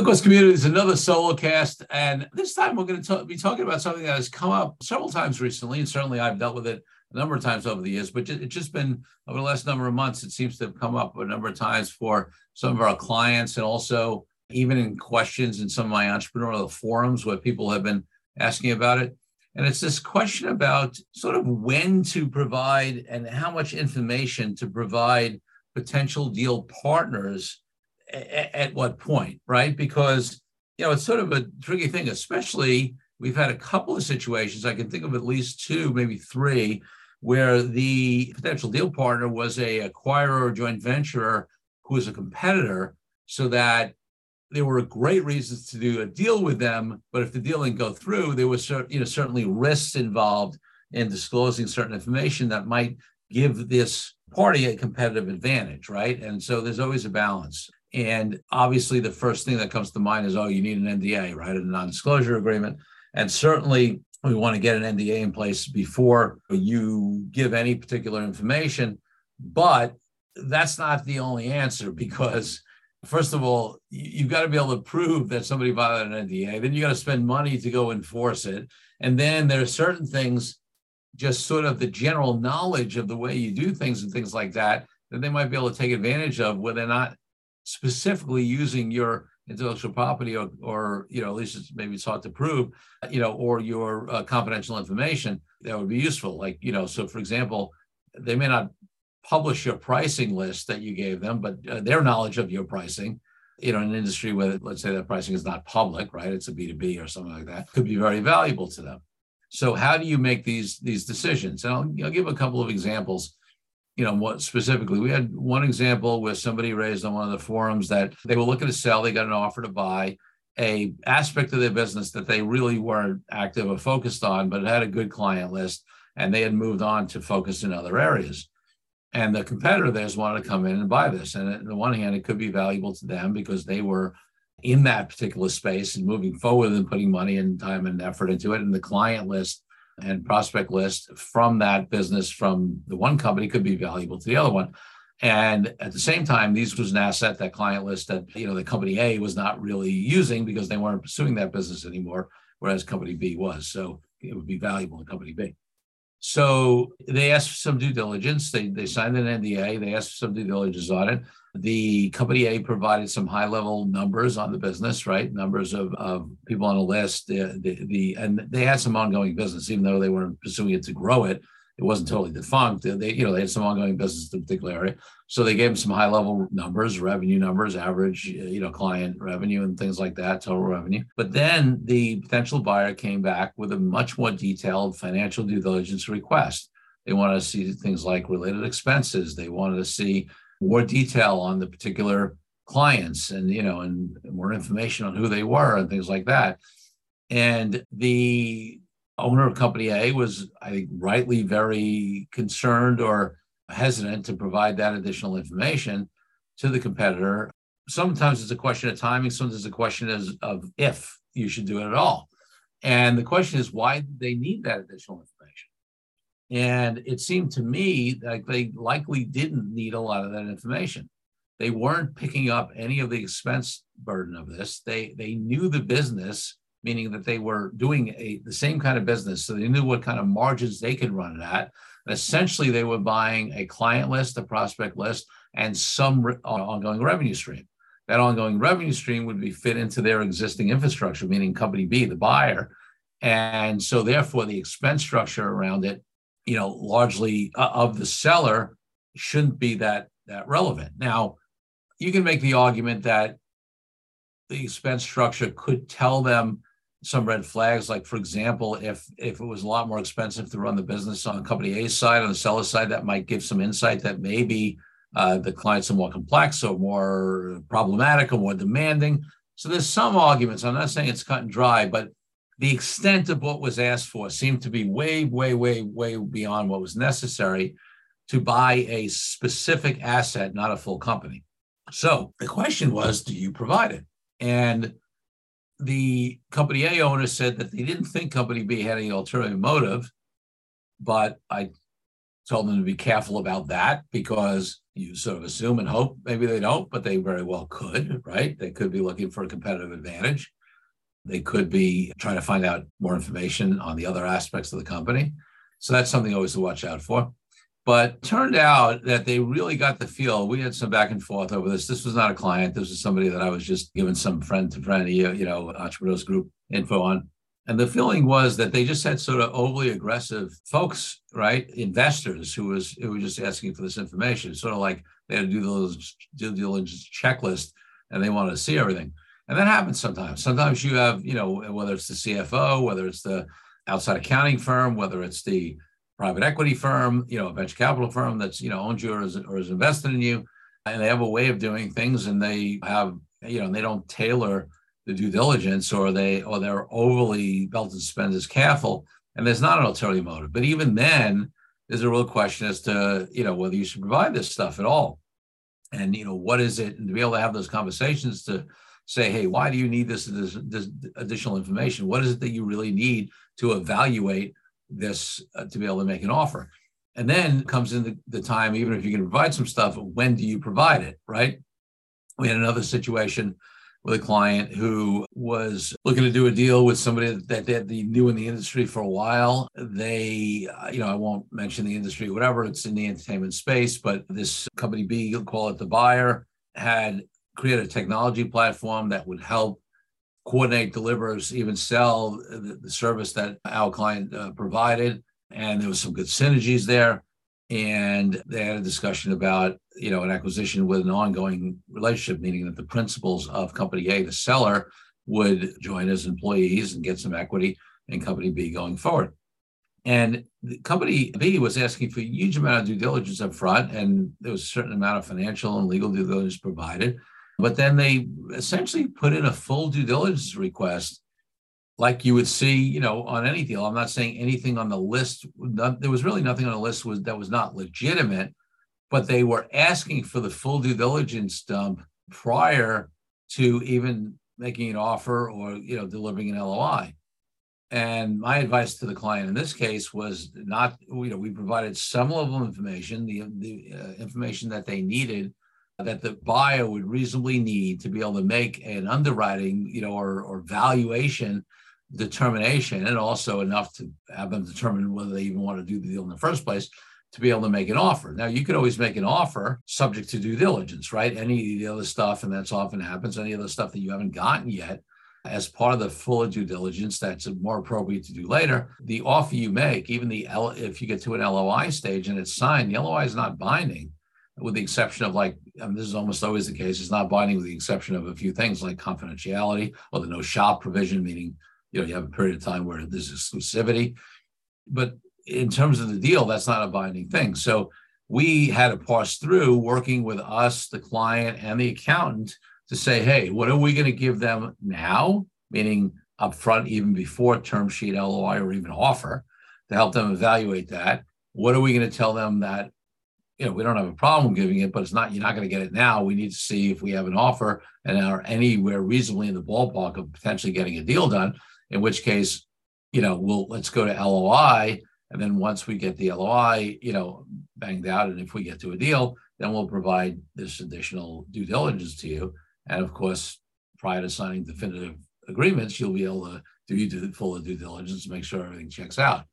Quest Community is another solo cast, and this time we're going to be talking about something that has come up several times recently, and certainly I've dealt with it a number of times over the years, but it's just been over the last number of months, it seems to have come up a number of times for some of our clients, and also even in questions in some of my entrepreneurial forums where people have been asking about it. And it's this question about sort of when to provide and how much information to provide potential deal partners at what point, right? Because you know it's sort of a tricky thing, especially we've had a couple of situations. I can think of at least two, maybe three, where the potential deal partner was a acquirer or joint venturer who was a competitor, so that there were great reasons to do a deal with them. But if the deal didn't go through, there was you know certainly risks involved in disclosing certain information that might give this party a competitive advantage, right? And so there's always a balance. And obviously, the first thing that comes to mind is, oh, you need an NDA, right? A non disclosure agreement. And certainly, we want to get an NDA in place before you give any particular information. But that's not the only answer because, first of all, you've got to be able to prove that somebody violated an NDA. Then you got to spend money to go enforce it. And then there are certain things, just sort of the general knowledge of the way you do things and things like that, that they might be able to take advantage of where they're not specifically using your intellectual property or, or you know at least it's, maybe it's hard to prove you know or your uh, confidential information that would be useful. Like you know so for example they may not publish your pricing list that you gave them but uh, their knowledge of your pricing you know in an industry where let's say that pricing is not public right? It's a b2b or something like that could be very valuable to them. So how do you make these these decisions? And I'll, I'll give a couple of examples you know what specifically? We had one example where somebody raised on one of the forums that they were looking to sell they got an offer to buy a aspect of their business that they really weren't active or focused on but it had a good client list and they had moved on to focus in other areas. And the competitor theirs wanted to come in and buy this. And on the one hand it could be valuable to them because they were in that particular space and moving forward and putting money and time and effort into it. And the client list and prospect list from that business from the one company could be valuable to the other one. And at the same time, these was an asset, that client list that, you know, the company A was not really using because they weren't pursuing that business anymore, whereas company B was. So it would be valuable in company B. So they asked for some due diligence. They, they signed an NDA. They asked for some due diligence on it. The company A provided some high level numbers on the business, right? Numbers of, of people on the list. The, the, the and they had some ongoing business, even though they weren't pursuing it to grow it. It wasn't mm-hmm. totally defunct. They, you know, they had some ongoing business in a particular area. So they gave them some high level numbers, revenue numbers, average, uh, you know, client revenue and things like that, total revenue. But then the potential buyer came back with a much more detailed financial due diligence request. They wanted to see things like related expenses. They wanted to see more detail on the particular clients and you know and more information on who they were and things like that and the owner of company a was i think rightly very concerned or hesitant to provide that additional information to the competitor sometimes it's a question of timing sometimes it's a question of if you should do it at all and the question is why do they need that additional information and it seemed to me like they likely didn't need a lot of that information. They weren't picking up any of the expense burden of this. They they knew the business, meaning that they were doing a the same kind of business, so they knew what kind of margins they could run it at. And essentially, they were buying a client list, a prospect list, and some re- ongoing revenue stream. that ongoing revenue stream would be fit into their existing infrastructure, meaning company B, the buyer. And so therefore the expense structure around it, you know, largely uh, of the seller shouldn't be that that relevant. Now, you can make the argument that the expense structure could tell them some red flags. Like, for example, if if it was a lot more expensive to run the business on company A's side, on the seller side, that might give some insight that maybe uh, the clients are more complex or more problematic or more demanding. So there's some arguments. I'm not saying it's cut and dry, but the extent of what was asked for seemed to be way, way, way, way beyond what was necessary to buy a specific asset, not a full company. So the question was, do you provide it? And the company A owner said that they didn't think company B had any ulterior motive, but I told them to be careful about that because you sort of assume and hope maybe they don't, but they very well could, right? They could be looking for a competitive advantage. They could be trying to find out more information on the other aspects of the company. So that's something always to watch out for. But turned out that they really got the feel. We had some back and forth over this. This was not a client. This was somebody that I was just giving some friend to friend, you know, entrepreneurs group info on. And the feeling was that they just had sort of overly aggressive folks, right? Investors who was who were just asking for this information. Sort of like they had to do those due diligence checklist and they wanted to see everything. And that happens sometimes. Sometimes you have, you know, whether it's the CFO, whether it's the outside accounting firm, whether it's the private equity firm, you know, a venture capital firm that's, you know, owns you or is, or is invested in you. And they have a way of doing things and they have, you know, they don't tailor the due diligence or they or they're overly belt and suspenders careful. And there's not an ulterior motive. But even then, there's a real question as to, you know, whether you should provide this stuff at all. And, you know, what is it? And to be able to have those conversations to say, hey, why do you need this, this, this additional information? What is it that you really need to evaluate this uh, to be able to make an offer. And then comes in the, the time, even if you can provide some stuff, when do you provide it, right? We had another situation with a client who was looking to do a deal with somebody that they, they knew in the industry for a while. They, uh, you know, I won't mention the industry, whatever, it's in the entertainment space, but this company B, you'll call it the buyer, had created a technology platform that would help coordinate, delivers, even sell the, the service that our client uh, provided. And there was some good synergies there. And they had a discussion about, you know, an acquisition with an ongoing relationship, meaning that the principals of company A, the seller, would join as employees and get some equity in company B going forward. And company B was asking for a huge amount of due diligence up front, and there was a certain amount of financial and legal due diligence provided. But then they essentially put in a full due diligence request, like you would see, you know, on any deal. I'm not saying anything on the list. Not, there was really nothing on the list was that was not legitimate, but they were asking for the full due diligence dump prior to even making an offer or you know delivering an LOI. And my advice to the client in this case was not, you know, we provided some level of information, the, the uh, information that they needed that the buyer would reasonably need to be able to make an underwriting, you know, or, or valuation determination, and also enough to have them determine whether they even want to do the deal in the first place to be able to make an offer. Now, you could always make an offer subject to due diligence, right? Any of the other stuff, and that's often happens, any other stuff that you haven't gotten yet as part of the full due diligence that's more appropriate to do later the offer you make even the L, if you get to an loi stage and it's signed the loi is not binding with the exception of like, this is almost always the case. It's not binding with the exception of a few things like confidentiality or the no shop provision, meaning you know you have a period of time where there's exclusivity. But in terms of the deal, that's not a binding thing. So we had to parse through working with us, the client, and the accountant to say, hey, what are we going to give them now? Meaning upfront, even before term sheet, LOI, or even offer, to help them evaluate that. What are we going to tell them that you know, we don't have a problem giving it, but it's not, you're not going to get it now. We need to see if we have an offer and are anywhere reasonably in the ballpark of potentially getting a deal done, in which case, you know, we'll, let's go to LOI. And then once we get the LOI, you know, banged out, and if we get to a deal, then we'll provide this additional due diligence to you. And of course, prior to signing definitive agreements, you'll be able to do you full due diligence to make sure everything checks out.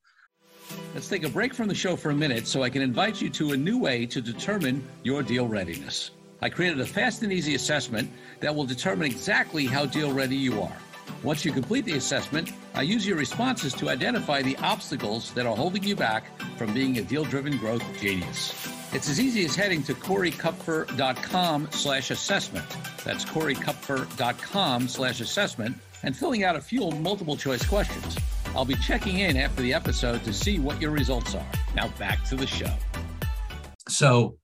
Let's take a break from the show for a minute so I can invite you to a new way to determine your deal readiness. I created a fast and easy assessment that will determine exactly how deal ready you are. Once you complete the assessment, I use your responses to identify the obstacles that are holding you back from being a deal-driven growth genius. It's as easy as heading to coreykupfer.com slash assessment. That's coreykupfer.com slash assessment and filling out a few multiple choice questions. I'll be checking in after the episode to see what your results are. Now back to the show. So,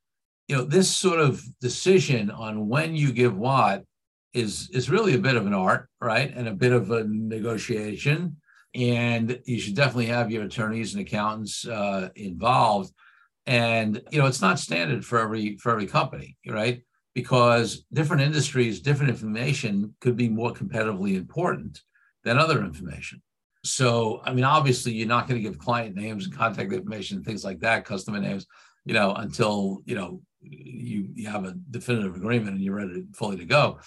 you know, this sort of decision on when you give what is is really a bit of an art, right? And a bit of a negotiation. And you should definitely have your attorneys and accountants uh, involved. And you know, it's not standard for every for every company, right? Because different industries, different information could be more competitively important than other information. So, I mean, obviously, you're not going to give client names and contact information, things like that, customer names, you know, until you know you, you have a definitive agreement and you're ready fully to go.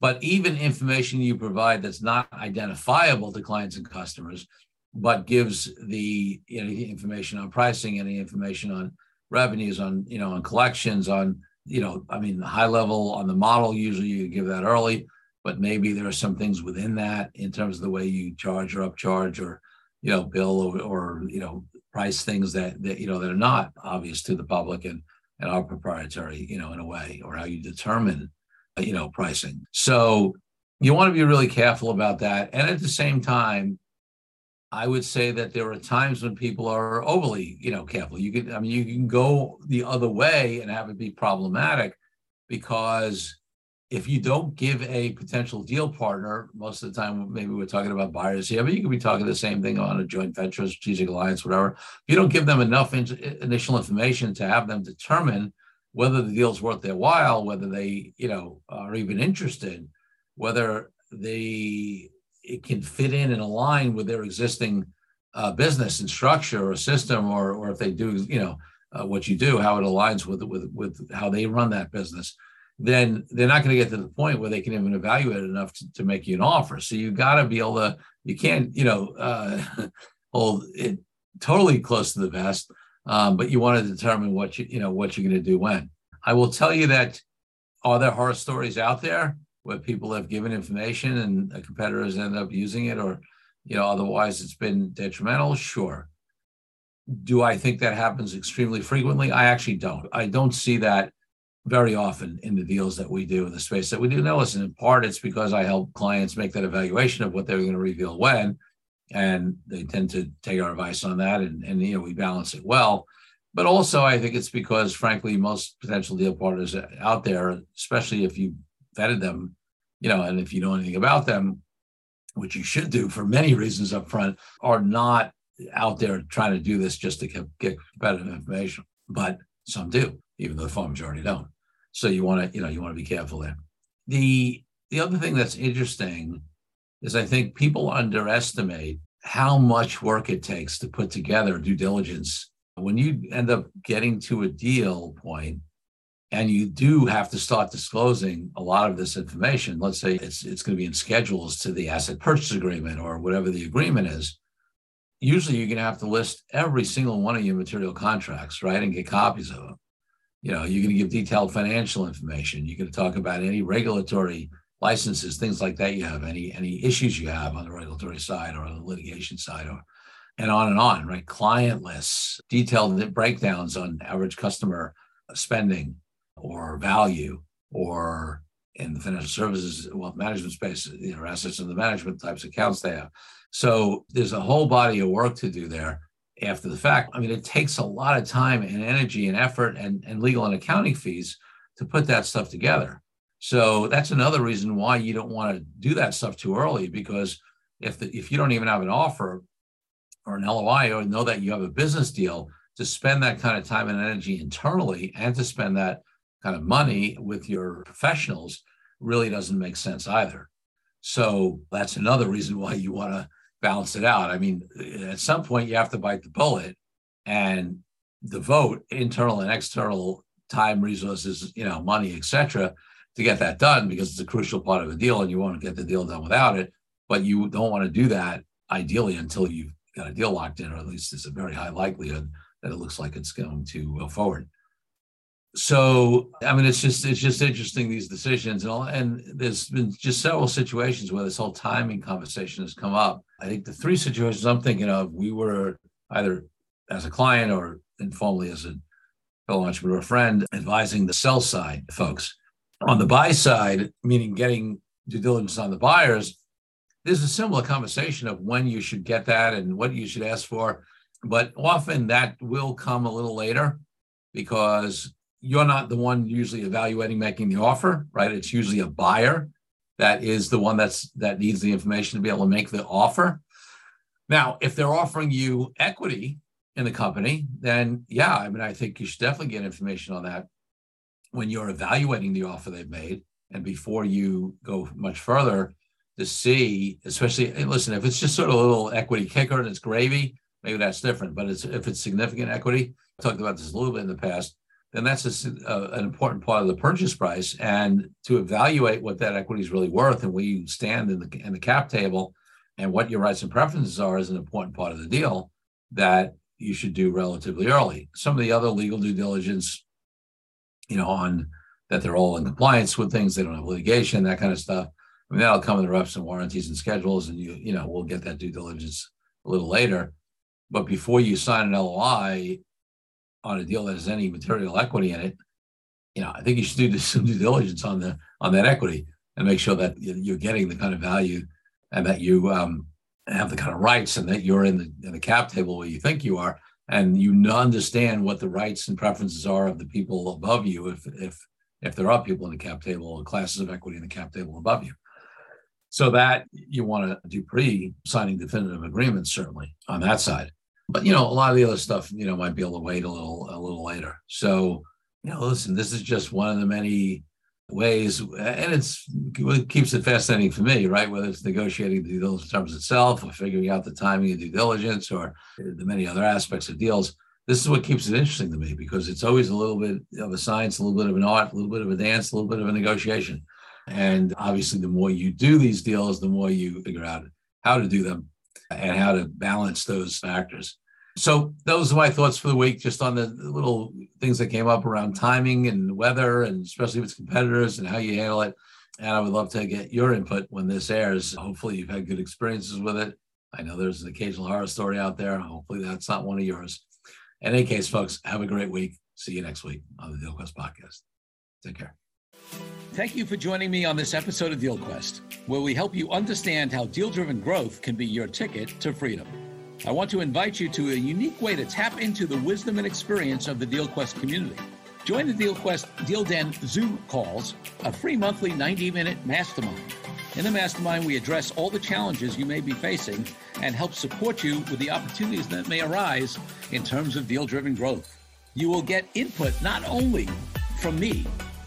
But even information you provide that's not identifiable to clients and customers, but gives the you know, information on pricing, any information on revenues, on you know on collections, on you know I mean high level on the model. Usually you give that early, but maybe there are some things within that in terms of the way you charge or upcharge or you know bill or, or you know price things that that you know that are not obvious to the public and and are proprietary you know in a way or how you determine you know, pricing. So you want to be really careful about that. And at the same time, I would say that there are times when people are overly, you know, careful. You can, I mean, you can go the other way and have it be problematic because if you don't give a potential deal partner, most of the time, maybe we're talking about buyers here, but you could be talking the same thing on a joint venture, strategic alliance, whatever. If you don't give them enough in, initial information to have them determine whether the deal's worth their while, whether they, you know, are even interested, whether they it can fit in and align with their existing uh, business and structure or system, or or if they do, you know, uh, what you do, how it aligns with with with how they run that business, then they're not going to get to the point where they can even evaluate enough to, to make you an offer. So you got to be able to. You can't, you know, uh, hold it totally close to the vest um, but you want to determine what you you know what you're going to do when. I will tell you that are there horror stories out there where people have given information and a competitor has ended up using it, or you know otherwise it's been detrimental? Sure. Do I think that happens extremely frequently? I actually don't. I don't see that very often in the deals that we do in the space that we do. Now, listen, in part it's because I help clients make that evaluation of what they're going to reveal when, and they tend to take our advice on that and, and you know we balance it well. But also i think it's because frankly most potential deal partners out there especially if you vetted them you know and if you know anything about them which you should do for many reasons up front are not out there trying to do this just to get, get competitive information. But some do even though the far majority don't so you want to you know you want to be careful there the the other thing that's interesting is I think people underestimate how much work it takes to put together due diligence. When you end up getting to a deal point and you do have to start disclosing a lot of this information, let's say it's, it's going to be in schedules to the asset purchase agreement or whatever the agreement is, usually you're going to have to list every single one of your material contracts, right? And get copies of them. You know, you're going to give detailed financial information. You're going to talk about any regulatory licenses, things like that you have, any any issues you have on the regulatory side or on the litigation side, or and on and on, right? Client lists, detailed breakdowns on average customer spending or value, or in the financial services wealth management space, you know, assets under management types of accounts they have. So there's a whole body of work to do there after the fact. I mean, it takes a lot of time and energy and effort and, and legal and accounting fees to put that stuff together. So that's another reason why you don't want to do that stuff too early because if the, if you don't even have an offer or an LOI or know that you have a business deal, to spend that kind of time and energy internally and to spend that kind of money with your professionals really doesn't make sense either. So that's another reason why you want to balance it out. I mean, at some point you have to bite the bullet and devote internal and external time, resources, you know, money, etc to get that done because it's a crucial part of the deal and you want to get the deal done without it. But you don't want to do that ideally until you've got a deal locked in, or at least there's a very high likelihood that it looks like it's going to go forward. so I mean, it's just it's just interesting these decisions, and all, and there's been just several situations where this whole timing conversation has come up. I think the three situations I'm thinking of, we were either as a client or informally as a fellow entrepreneur friend advising the sell side folks. On the buy side, meaning getting due diligence on the buyers, there's a similar conversation of when you should get that and what you should ask for. But often that will come a little later because you're not the one usually evaluating making the offer, right? It's usually a buyer that is the one that's that needs the information to be able to make the offer. Now, if they're offering you equity in the company, then yeah, I mean, I think you should definitely get information on that when you're evaluating the offer they've made and before you go much further to see, especially listen, if it's just sort of a little equity kicker and it's gravy, maybe that's different. But it's, if it's significant equity, I talked about this a little bit in the past, then that's a, a, an important part of the purchase price. And to evaluate what that equity is really worth and where you stand in the in the cap table and what your rights and preferences are is an important part of the deal that you should do relatively early. Some of the other legal due diligence, you know, on that they're all in compliance with things, they don't have litigation, that kind of stuff. I mean, that'll come in the reps and warranties and schedules, and you, you know, we'll get that due diligence a little later. But before you sign an LOI on a deal that has any material equity in it, you know, I think you should do some due diligence on the on that equity and make sure that you're getting the kind of value and that you um, have the kind of rights and that you're in the in the cap table where you think you are. And you understand what the rights and preferences are of the people above you if if if there are people in the cap table or classes of equity in the cap table above you. So that you want to do pre signing definitive agreements certainly on that side but you know a lot of the other stuff you know might be able to wait a little a little later so you know listen this is just one of the many ways, and it's what keeps it fascinating for me, right? Whether it's negotiating the deal terms itself, or figuring out the timing of due diligence, or the many other aspects of deals. This is what keeps it interesting to me because it's always a little bit of a science, a little bit of an art, a little bit of a dance, a little bit of a negotiation. And obviously, the more you do these deals, the more you figure out how to do them and how to balance those factors. So those are my thoughts for the week, just on the little things that came up around timing and whether, and especially with competitors and how you handle it. And I would love to get your input when this airs. Hopefully, you've had good experiences with it. I know there's an occasional horror story out there. Hopefully, that's not one of yours. In any case, folks, have a great week. See you next week on the DealQuest podcast. Take care. Thank you for joining me on this episode of DealQuest, where we help you understand how deal driven growth can be your ticket to freedom. I want to invite you to a unique way to tap into the wisdom and experience of the DealQuest community. Join the DealQuest Deal Den Zoom calls, a free monthly 90 minute mastermind. In the mastermind, we address all the challenges you may be facing and help support you with the opportunities that may arise in terms of deal driven growth. You will get input not only from me,